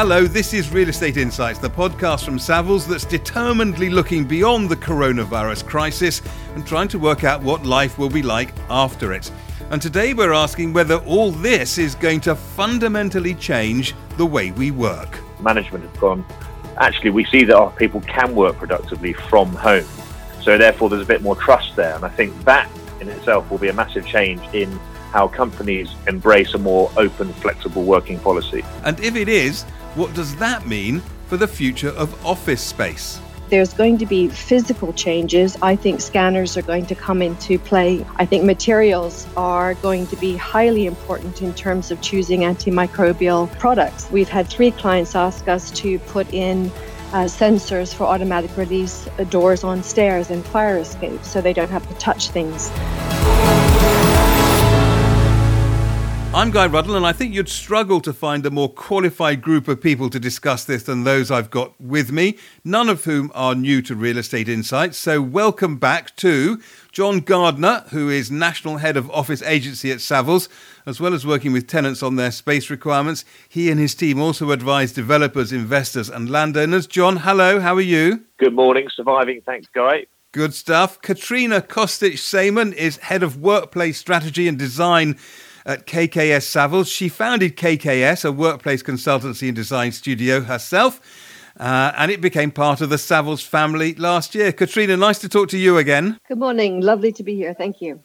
Hello, this is Real Estate Insights, the podcast from Savills that's determinedly looking beyond the coronavirus crisis and trying to work out what life will be like after it. And today we're asking whether all this is going to fundamentally change the way we work. Management has gone, actually, we see that our people can work productively from home. So therefore, there's a bit more trust there. And I think that in itself will be a massive change in how companies embrace a more open, flexible working policy. And if it is, what does that mean for the future of office space? There's going to be physical changes. I think scanners are going to come into play. I think materials are going to be highly important in terms of choosing antimicrobial products. We've had three clients ask us to put in uh, sensors for automatic release doors on stairs and fire escapes so they don't have to touch things. I'm Guy Ruddle, and I think you'd struggle to find a more qualified group of people to discuss this than those I've got with me, none of whom are new to Real Estate Insights. So, welcome back to John Gardner, who is National Head of Office Agency at Savills, as well as working with tenants on their space requirements. He and his team also advise developers, investors, and landowners. John, hello, how are you? Good morning, surviving. Thanks, Guy. Good stuff. Katrina Kostic Samen is Head of Workplace Strategy and Design at KKS Savills. She founded KKS, a workplace consultancy and design studio herself, uh, and it became part of the Savills family last year. Katrina, nice to talk to you again. Good morning. Lovely to be here. Thank you.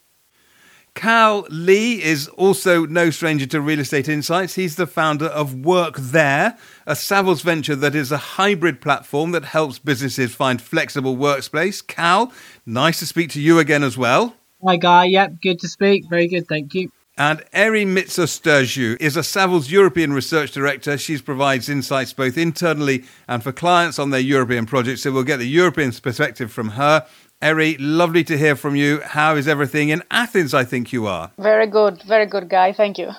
Cal Lee is also no stranger to real estate insights. He's the founder of Workthere, a Savills venture that is a hybrid platform that helps businesses find flexible workspace. Cal, nice to speak to you again as well. Hi, Guy. Yep, good to speak. Very good. Thank you. And Eri Mitsostergiou is a Savills European Research Director. She provides insights both internally and for clients on their European projects. So we'll get the European perspective from her. Eri, lovely to hear from you. How is everything in Athens? I think you are. Very good, very good, Guy. Thank you.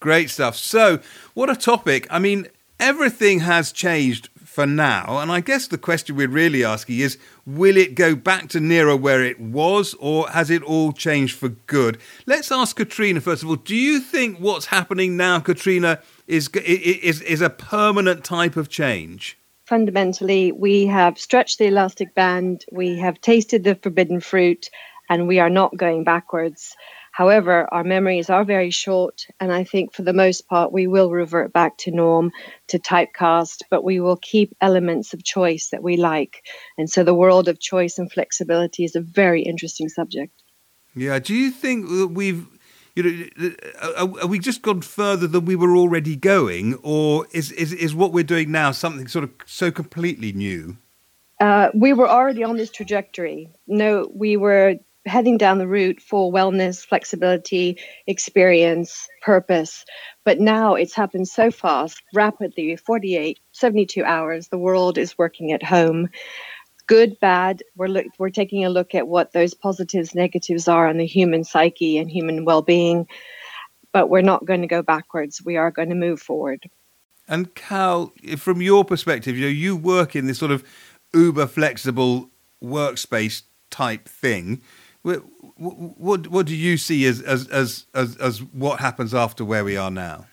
Great stuff. So, what a topic. I mean, everything has changed for now. And I guess the question we're really asking is will it go back to nearer where it was, or has it all changed for good? Let's ask Katrina first of all. Do you think what's happening now, Katrina, is, is, is a permanent type of change? Fundamentally, we have stretched the elastic band, we have tasted the forbidden fruit, and we are not going backwards. However, our memories are very short, and I think for the most part we will revert back to norm, to typecast, but we will keep elements of choice that we like. And so the world of choice and flexibility is a very interesting subject. Yeah. Do you think that we've you know, are, we just gone further than we were already going, or is, is, is what we're doing now something sort of so completely new? Uh, we were already on this trajectory. No, we were heading down the route for wellness, flexibility, experience, purpose. But now it's happened so fast, rapidly 48, 72 hours. The world is working at home. Good, bad. We're, look, we're taking a look at what those positives, negatives are on the human psyche and human well being. But we're not going to go backwards. We are going to move forward. And Cal, from your perspective, you know, you work in this sort of uber flexible workspace type thing. What, what, what do you see as, as, as, as, as what happens after where we are now?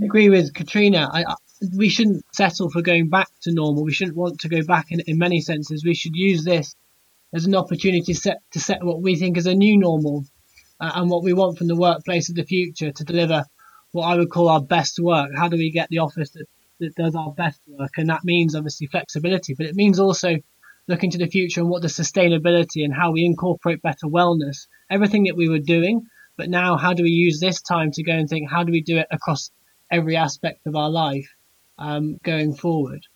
I agree with Katrina. I, we shouldn't settle for going back to normal. We shouldn't want to go back in, in many senses. We should use this as an opportunity to set, to set what we think is a new normal uh, and what we want from the workplace of the future to deliver what I would call our best work. How do we get the office that, that does our best work? And that means obviously flexibility, but it means also looking to the future and what the sustainability and how we incorporate better wellness, everything that we were doing. But now, how do we use this time to go and think, how do we do it across every aspect of our life um, going forward?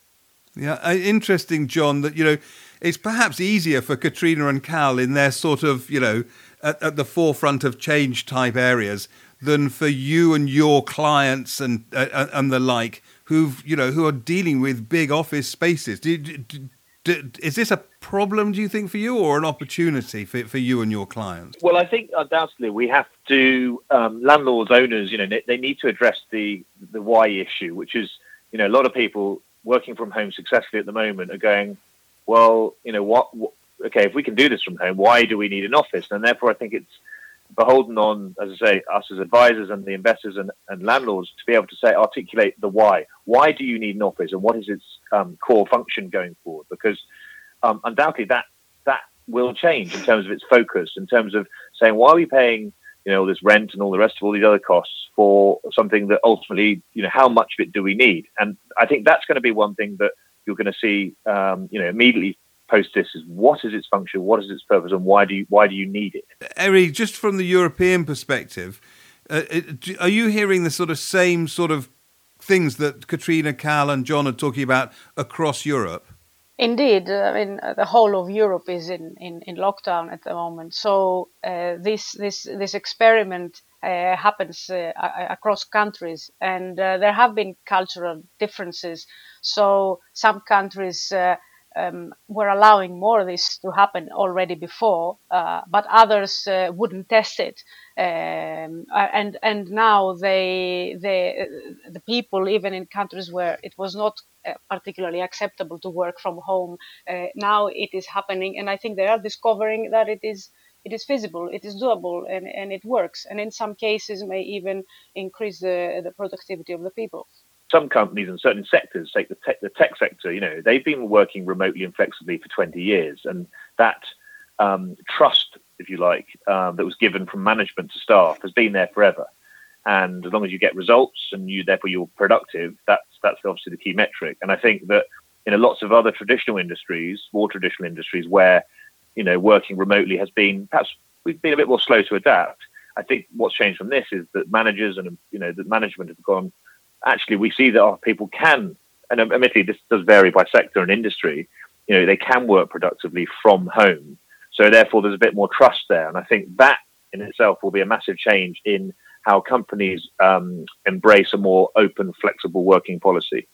Yeah, uh, interesting, John, that, you know, it's perhaps easier for Katrina and Cal in their sort of, you know, at, at the forefront of change type areas than for you and your clients and uh, and the like who've you know who are dealing with big office spaces. Do, do, is this a problem, do you think, for you, or an opportunity for, for you and your clients? Well, I think undoubtedly we have to um, landlords, owners, you know, they, they need to address the the why issue, which is, you know, a lot of people working from home successfully at the moment are going, well, you know, what, what okay, if we can do this from home, why do we need an office? And therefore, I think it's beholden on, as I say, us as advisors and the investors and, and landlords to be able to say, articulate the why. Why do you need an office and what is its um, core function going forward? Because um, undoubtedly that that will change in terms of its focus, in terms of saying, why are we paying, you know, all this rent and all the rest of all these other costs for something that ultimately, you know, how much of it do we need? And I think that's going to be one thing that you're going to see, um, you know, immediately post this is what is its function, what is its purpose, and why do you why do you need it? Eri, just from the European perspective, uh, are you hearing the sort of same sort of things that Katrina, Cal, and John are talking about across Europe? Indeed, I mean the whole of Europe is in, in, in lockdown at the moment. So uh, this this this experiment uh, happens uh, across countries, and uh, there have been cultural differences. So some countries uh, um, were allowing more of this to happen already before, uh, but others uh, wouldn't test it. Um, uh, and and now they they the people even in countries where it was not uh, particularly acceptable to work from home uh, now it is happening, and I think they are discovering that it is it is feasible, it is doable, and, and it works, and in some cases may even increase the, the productivity of the people some companies in certain sectors, take the tech, the tech sector, you know, they've been working remotely and flexibly for 20 years, and that um, trust, if you like, um, that was given from management to staff has been there forever. And as long as you get results and you therefore you're productive, that's that's obviously the key metric. And I think that in lots of other traditional industries, more traditional industries, where you know working remotely has been perhaps we've been a bit more slow to adapt. I think what's changed from this is that managers and you know the management have gone actually we see that our people can, and admittedly this does vary by sector and industry, you know, they can work productively from home. So therefore there's a bit more trust there. And I think that in itself will be a massive change in how companies um, embrace a more open, flexible working policy.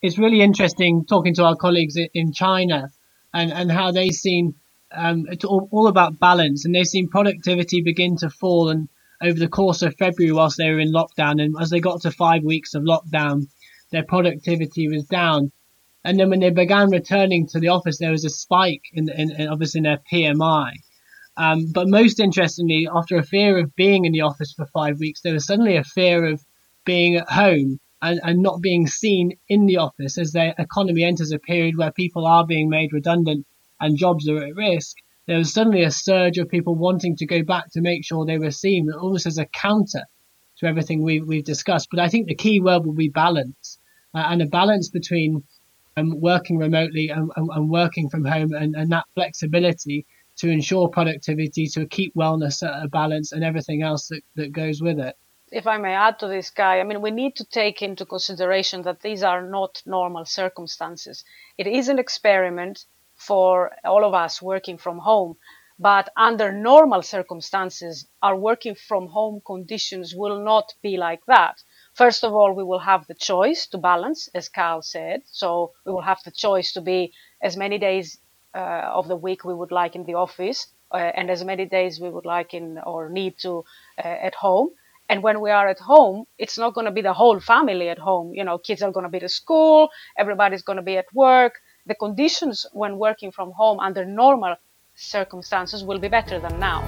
It's really interesting talking to our colleagues in China and, and how they've seen um, it's all, all about balance and they've seen productivity begin to fall and over the course of February whilst they were in lockdown. And as they got to five weeks of lockdown, their productivity was down. And then when they began returning to the office, there was a spike in, in, in obviously in their PMI. Um, but most interestingly, after a fear of being in the office for five weeks, there was suddenly a fear of being at home and, and not being seen in the office as the economy enters a period where people are being made redundant and jobs are at risk there was suddenly a surge of people wanting to go back to make sure they were seen, almost as a counter to everything we, we've discussed. But I think the key word will be balance, uh, and a balance between um, working remotely and, and, and, working from home, and, and that flexibility to ensure productivity, to keep wellness at a balance, and everything else that, that goes with it if I may add to this guy, I mean, we need to take into consideration that these are not normal circumstances. It is an experiment for all of us working from home. But under normal circumstances, our working from home conditions will not be like that. First of all, we will have the choice to balance, as Carl said. So we will have the choice to be as many days uh, of the week we would like in the office, uh, and as many days we would like in or need to uh, at home. And when we are at home, it's not going to be the whole family at home. You know, kids are going to be at school, everybody's going to be at work the conditions when working from home under normal circumstances will be better than now.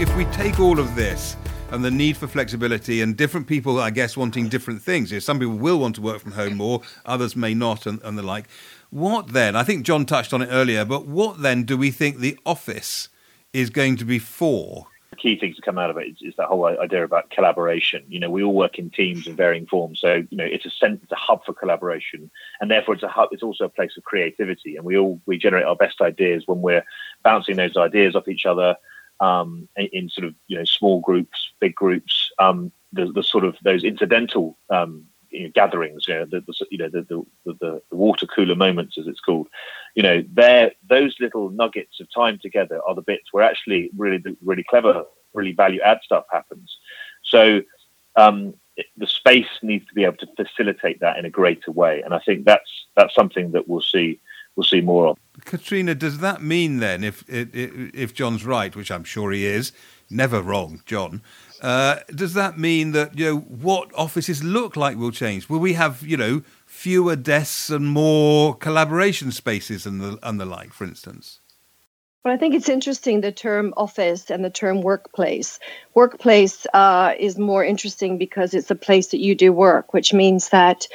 If we take all of this and the need for flexibility and different people, I guess, wanting different things. Know, some people will want to work from home more, others may not, and, and the like. What then? I think John touched on it earlier, but what then do we think the office is going to be for? Key things to come out of it is, is, that whole idea about collaboration. You know, we all work in teams in varying forms, so you know, it's a sense, it's a hub for collaboration, and therefore it's a hub. It's also a place of creativity, and we all we generate our best ideas when we're bouncing those ideas off each other um, in, in, sort of you know small groups, big groups. Um, the, the sort of those incidental um, you know, gatherings, you know, the, the you know the, the, the, water cooler moments, as it's called, you know, there those little nuggets of time together are the bits where actually really really clever, really value add stuff happens. So um, the space needs to be able to facilitate that in a greater way, and I think that's that's something that we'll see we'll see more of. Katrina, does that mean then, if, if John's right, which I'm sure he is, never wrong, John? Uh, does that mean that you know what offices look like will change? Will we have you know fewer desks and more collaboration spaces and the and the like, for instance? But I think it's interesting the term office and the term workplace. Workplace uh, is more interesting because it's a place that you do work, which means that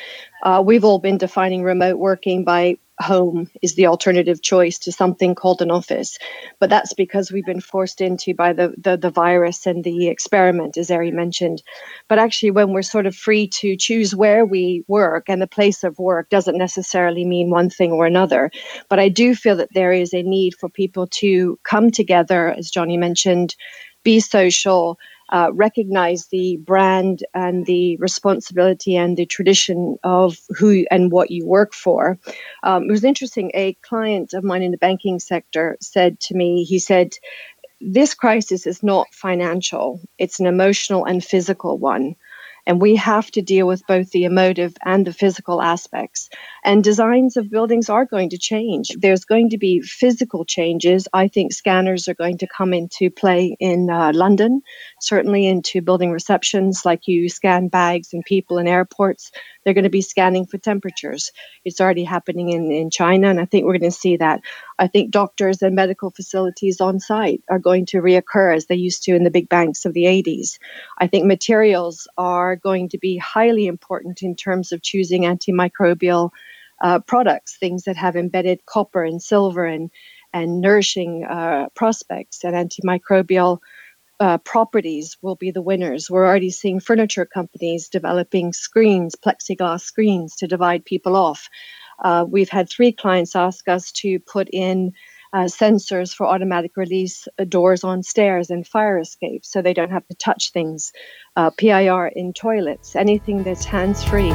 uh, we've all been defining remote working by home is the alternative choice to something called an office. But that's because we've been forced into by the, the, the virus and the experiment, as Eri mentioned. But actually, when we're sort of free to choose where we work and the place of work doesn't necessarily mean one thing or another. But I do feel that there is a need for people to come together, as Johnny mentioned, be social, uh, recognize the brand and the responsibility and the tradition of who and what you work for. Um, it was interesting. A client of mine in the banking sector said to me, he said, this crisis is not financial, it's an emotional and physical one. And we have to deal with both the emotive and the physical aspects. And designs of buildings are going to change. There's going to be physical changes. I think scanners are going to come into play in uh, London, certainly into building receptions, like you scan bags and people in airports. They're going to be scanning for temperatures. It's already happening in, in China, and I think we're going to see that. I think doctors and medical facilities on site are going to reoccur as they used to in the big banks of the 80s. I think materials are going to be highly important in terms of choosing antimicrobial uh, products, things that have embedded copper and silver and, and nourishing uh, prospects and antimicrobial uh, properties will be the winners. We're already seeing furniture companies developing screens, plexiglass screens to divide people off. Uh, we've had three clients ask us to put in uh, sensors for automatic release uh, doors on stairs and fire escapes so they don't have to touch things, uh, PIR in toilets, anything that's hands free.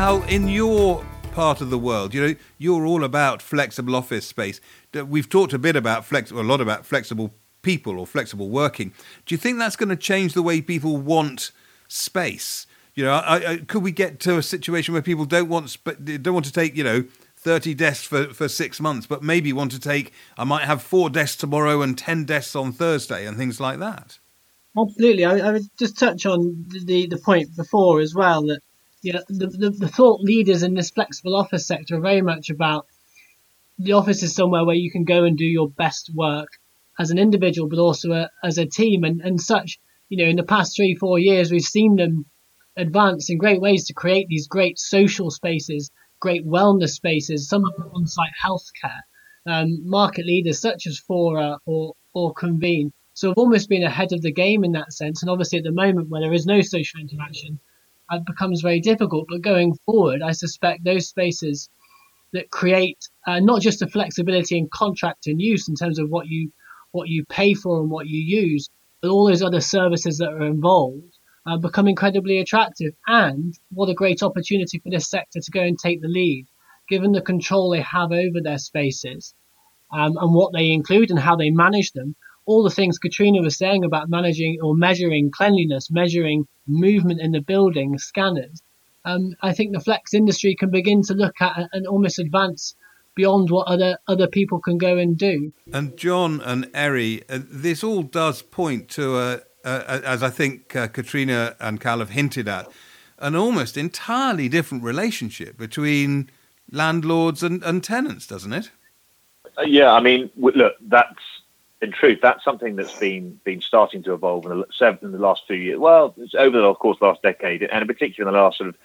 Cal, in your part of the world, you know, you're all about flexible office space. We've talked a bit about flex, a lot about flexible people or flexible working. Do you think that's going to change the way people want space? You know, I, I, could we get to a situation where people don't want don't want to take you know thirty desks for, for six months, but maybe want to take I might have four desks tomorrow and ten desks on Thursday and things like that. Absolutely, I, I would just touch on the the point before as well that you know the, the the thought leaders in this flexible office sector are very much about the office is somewhere where you can go and do your best work as an individual, but also a, as a team and, and such. You know, in the past three, four years, we've seen them advance in great ways to create these great social spaces, great wellness spaces, some of them on-site healthcare, um, market leaders such as Fora or, or Convene. So we've almost been ahead of the game in that sense. And obviously at the moment where there is no social interaction, it becomes very difficult. But going forward, I suspect those spaces that create uh, not just the flexibility in contract and use in terms of what you what you pay for and what you use, but all those other services that are involved uh, become incredibly attractive. And what a great opportunity for this sector to go and take the lead, given the control they have over their spaces um, and what they include and how they manage them. All the things Katrina was saying about managing or measuring cleanliness, measuring movement in the building, scanners. Um, I think the flex industry can begin to look at and almost advance beyond what other other people can go and do. And John and Eri, uh, this all does point to a, uh, as I think uh, Katrina and Cal have hinted at, an almost entirely different relationship between landlords and, and tenants, doesn't it? Uh, yeah, I mean, look, that's in truth, that's something that's been been starting to evolve in the, in the last few years. Well, over the of course the last decade, and in particular in the last sort of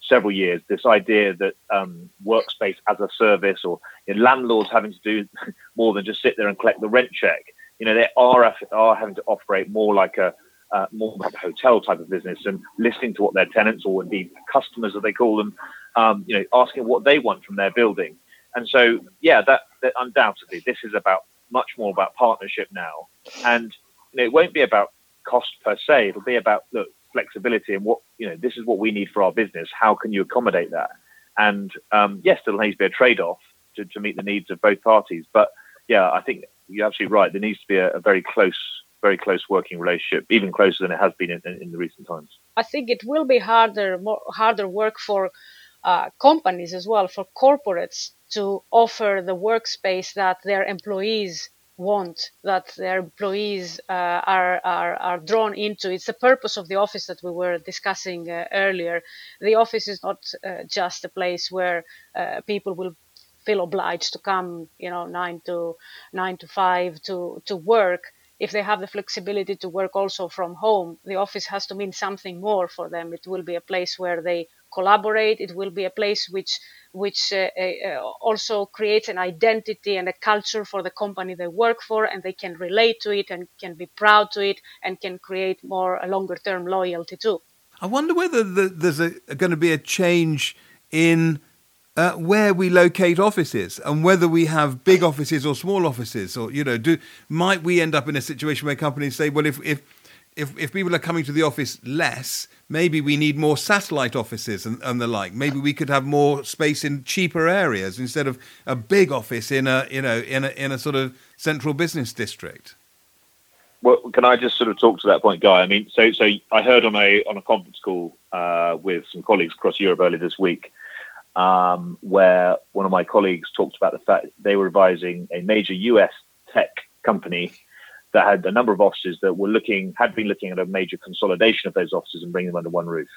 several years. This idea that um, workspace as a service, or you know, landlords having to do more than just sit there and collect the rent check, you know, they are are having to operate more like a uh, more like a hotel type of business and listening to what their tenants or indeed customers, as they call them, um, you know, asking what they want from their building. And so, yeah, that, that undoubtedly this is about much more about partnership now, and you know, it won't be about cost per se. It'll be about look flexibility and what you know. This is what we need for our business. How can you accommodate that? And um, yes, there needs to be a trade-off to, to meet the needs of both parties. But yeah, I think you're absolutely right. There needs to be a, a very close, very close working relationship, even closer than it has been in, in, in the recent times. I think it will be harder, more harder work for uh, companies as well, for corporates to offer the workspace that their employees want that their employees uh, are, are, are drawn into. It's the purpose of the office that we were discussing uh, earlier. The office is not uh, just a place where uh, people will feel obliged to come, you know, nine to nine to five to to work. If they have the flexibility to work also from home, the office has to mean something more for them. It will be a place where they collaborate. It will be a place which which uh, uh, also creates an identity and a culture for the company they work for, and they can relate to it and can be proud to it and can create more a longer term loyalty too. I wonder whether the, there's a, going to be a change in uh, where we locate offices and whether we have big offices or small offices, or you know, do might we end up in a situation where companies say, well, if if if, if people are coming to the office less, maybe we need more satellite offices and, and, the like. Maybe we could have more space in cheaper areas instead of a big office in a you know in a in a sort of central business district. Well, can I just sort of talk to that point, Guy? I mean, so so I heard on a on a conference call uh, with some colleagues across Europe earlier this week, um, where one of my colleagues talked about the fact they were advising a major US tech company that had a number of offices that were looking had been looking at a major consolidation of those offices and bringing them under one roof.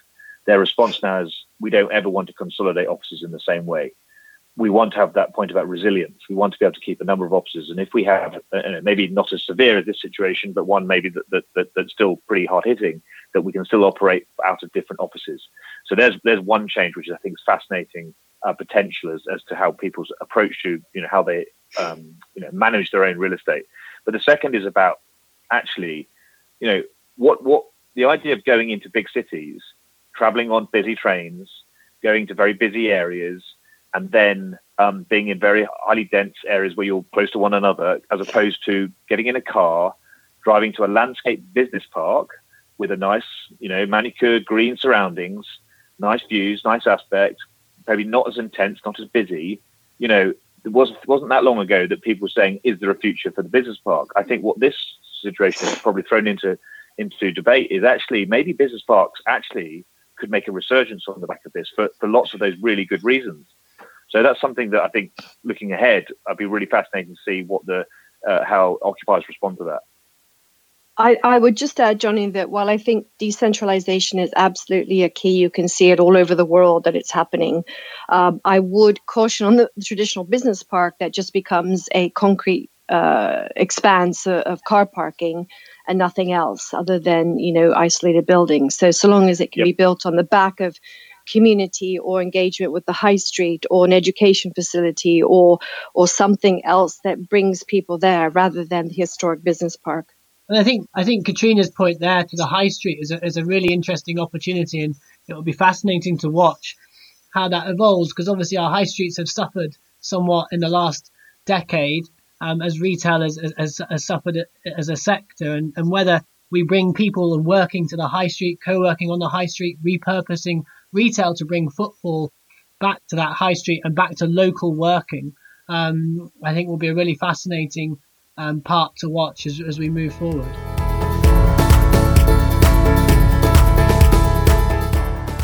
Their response now is we don't ever want to consolidate offices in the same way. We want to have that point about resilience. We want to be able to keep a number of offices, and if we have uh, maybe not as severe as this situation, but one maybe that, that, that that's still pretty hard hitting, that we can still operate out of different offices. So there's there's one change which I think is fascinating uh, potential as, as to how people's approach to you know how they um, you know manage their own real estate. But the second is about actually, you know, what what the idea of going into big cities, traveling on busy trains, going to very busy areas, and then um, being in very highly dense areas where you're close to one another, as opposed to getting in a car, driving to a landscape business park with a nice, you know, manicured green surroundings, nice views, nice aspect, maybe not as intense, not as busy. You know, it was wasn't that long ago that people were saying, "Is there a future for the business park?" I think what this situation has probably thrown into into debate is actually maybe business parks actually could make a resurgence on the back of this for, for lots of those really good reasons. So that's something that I think, looking ahead, I'd be really fascinating to see what the uh, how occupiers respond to that. I, I would just add, Johnny, that while I think decentralization is absolutely a key, you can see it all over the world that it's happening. Um, I would caution on the, traditional business park that just becomes a concrete uh, expanse of, of, car parking and nothing else other than you know isolated buildings. So so long as it can yep. be built on the back of community or engagement with the high street or an education facility or or something else that brings people there rather than the historic business park. And I think I think Katrina's point there to the high street is a, is a really interesting opportunity, and it will be fascinating to watch how that evolves because obviously our high streets have suffered somewhat in the last decade um, as retail has, has, has, suffered as a sector, and, and whether we bring people and working to the high street, co-working on the high street, repurposing retail to bring footfall back to that high street and back to local working, um, I think will be a really fascinating um, part to watch as, as we move forward.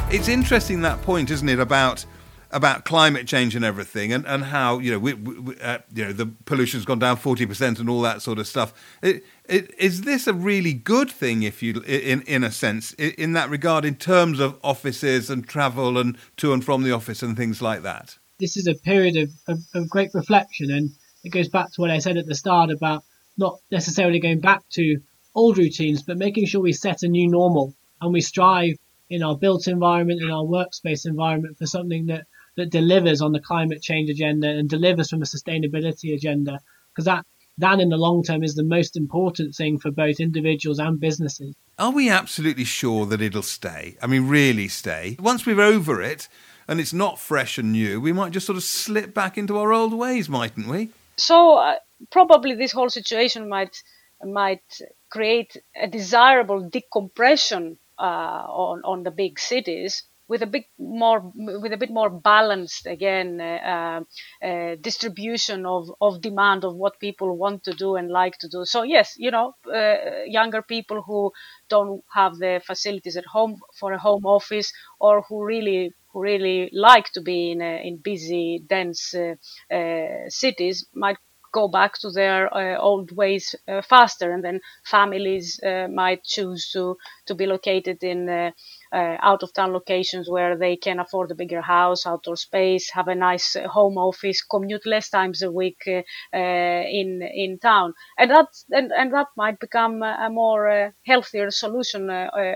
It's interesting that point, isn't it, about about climate change and everything, and, and how you know we, we, uh, you know the pollution's gone down forty percent and all that sort of stuff. It, it, is this a really good thing, if you in in a sense, in that regard, in terms of offices and travel and to and from the office and things like that? This is a period of, of, of great reflection and it goes back to what I said at the start about not necessarily going back to old routines, but making sure we set a new normal and we strive in our built environment, in our workspace environment for something that, that delivers on the climate change agenda and delivers from a sustainability agenda. Because that, that in the long term is the most important thing for both individuals and businesses. Are we absolutely sure that it'll stay? I mean, really stay? Once we're over it and it's not fresh and new, we might just sort of slip back into our old ways, mightn't we? So uh, probably this whole situation might might create a desirable decompression uh, on on the big cities with a bit more with a bit more balanced again uh, uh, distribution of, of demand of what people want to do and like to do. So yes you know uh, younger people who don't have the facilities at home for a home office or who really who really like to be in, in busy, dense uh, uh, cities might go back to their uh, old ways uh, faster, and then families uh, might choose to to be located in uh, uh, out of town locations where they can afford a bigger house, outdoor space, have a nice home office, commute less times a week in in town, and that and, and that might become a more healthier solution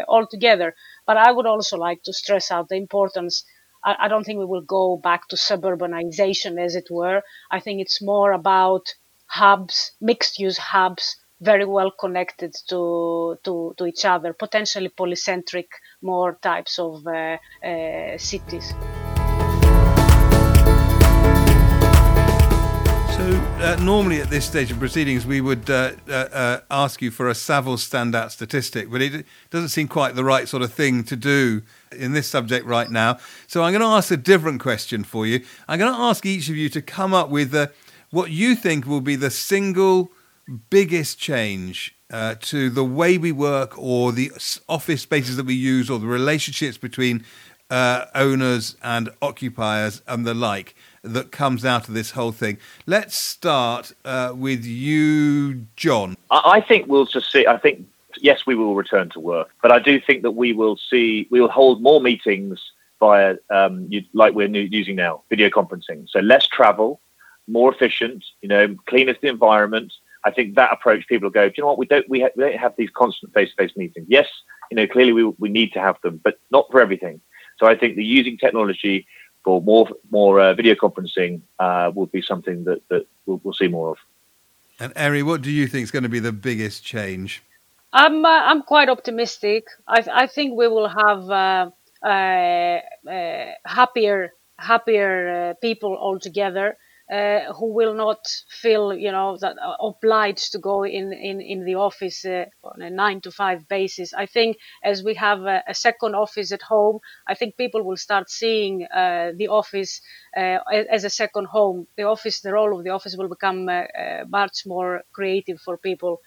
altogether. But I would also like to stress out the importance I, I don't think we will go back to suburbanization, as it were. I think it's more about hubs, mixed use hubs, very well connected to, to, to each other, potentially polycentric, more types of uh, uh, cities. Uh, normally at this stage of proceedings, we would uh, uh, uh ask you for a Savills standout statistic, but it doesn't seem quite the right sort of thing to do in this subject right now. So, I'm going to ask a different question for you. I'm going to ask each of you to come up with uh, what you think will be the single biggest change uh, to the way we work or the office spaces that we use or the relationships between owners and occupiers and the like that comes out of this whole thing. Let's start uh, with you, John. I think we'll just see. I think yes, we will return to work, but I do think that we will see. We will hold more meetings via um, like we're using now, video conferencing. So less travel, more efficient. You know, cleanest the environment. I think that approach, people go. Do you know what? We don't. We, ha- we don't have these constant face-to-face meetings. Yes, you know, clearly we we need to have them, but not for everything. So I think the using technology for more more uh, video conferencing uh, will be something that, that we'll, we'll, see more of. And Eri, what do you think is going to be the biggest change? I'm uh, I'm quite optimistic. I I think we will have uh, uh, uh, happier happier people altogether uh, who will not feel, you know, that uh, obliged to go in in in the office uh, on a nine to five basis. I think as we have a, a second office at home, I think people will start seeing uh, the office uh, as a second home. The office, the role of the office, will become uh, much more creative for people.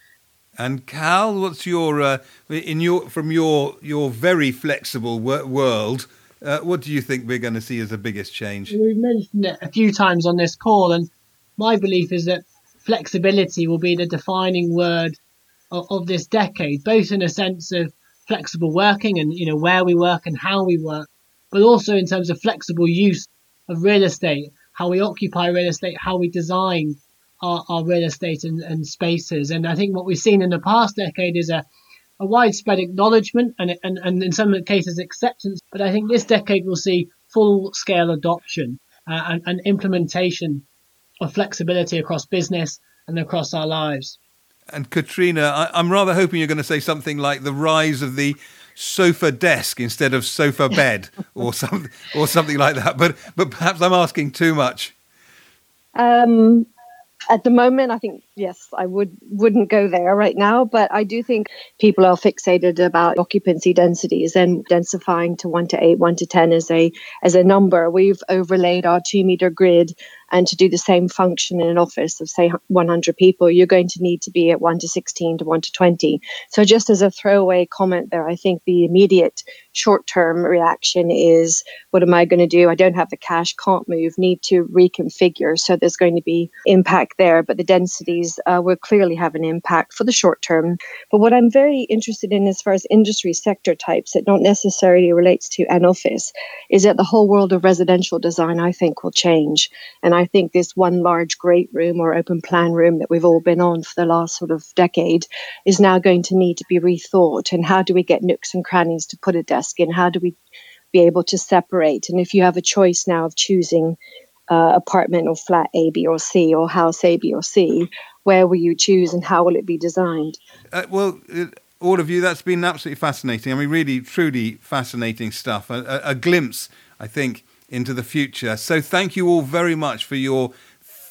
And Cal, what's your in your from your your very flexible world? Uh, what do you think we're going to see as the biggest change? We've mentioned it a few times on this call, and my belief is that flexibility will be the defining word of, of this decade, both in a sense of flexible working and you know where we work and how we work, but also in terms of flexible use of real estate, how we occupy real estate, how we design our, our real estate and, and spaces. And I think what we've seen in the past decade is a a widespread acknowledgement and, and, and in some cases acceptance. But I think this decade will see full scale adoption uh, and, and implementation of flexibility across business and across our lives. And Katrina, I, am rather hoping you're going to say something like the rise of the sofa desk instead of sofa bed or something or something like that. But but perhaps I'm asking too much. Um, at the moment, I think yes, I would wouldn't go there right now, but I do think people are fixated about occupancy densities and densifying to one to eight, one to ten as a as a number. We've overlaid our two meter grid and to do the same function in an office of, say, 100 people, you're going to need to be at 1 to 16 to 1 to 20. So, just as a throwaway comment there, I think the immediate short term reaction is what am I going to do? I don't have the cash, can't move, need to reconfigure. So, there's going to be impact there. But the densities uh, will clearly have an impact for the short term. But what I'm very interested in as far as industry sector types, it not necessarily relates to an office, is that the whole world of residential design, I think, will change. And I I think this one large great room or open plan room that we've all been on for the last sort of decade is now going to need to be rethought. And how do we get nooks and crannies to put a desk in? How do we be able to separate? And if you have a choice now of choosing uh, apartment or flat A, B, or C, or house A, B, or C, where will you choose and how will it be designed? Uh, well, uh, all of you, that's been absolutely fascinating. I mean, really, truly fascinating stuff. A, a, a glimpse, I think into the future. So thank you all very much for your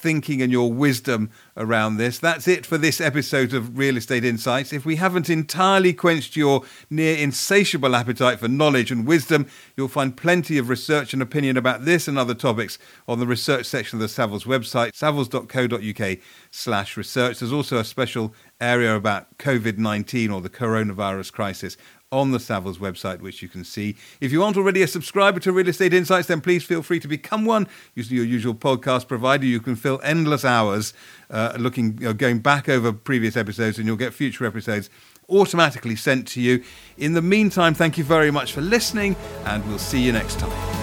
thinking and your wisdom around this. That's it for this episode of Real Estate Insights. If we haven't entirely quenched your near insatiable appetite for knowledge and wisdom, you'll find plenty of research and opinion about this and other topics on the research section of the Savills website, savills.co.uk slash research. There's also a special area about COVID-19 or the coronavirus crisis on the Savills website, which you can see. If you aren't already a subscriber to Real Estate Insights, then please feel free to become one using your usual podcast provider. You can fill endless hours uh, looking, you know, going back over previous episodes, and you'll get future episodes automatically sent to you. In the meantime, thank you very much for listening, and we'll see you next time.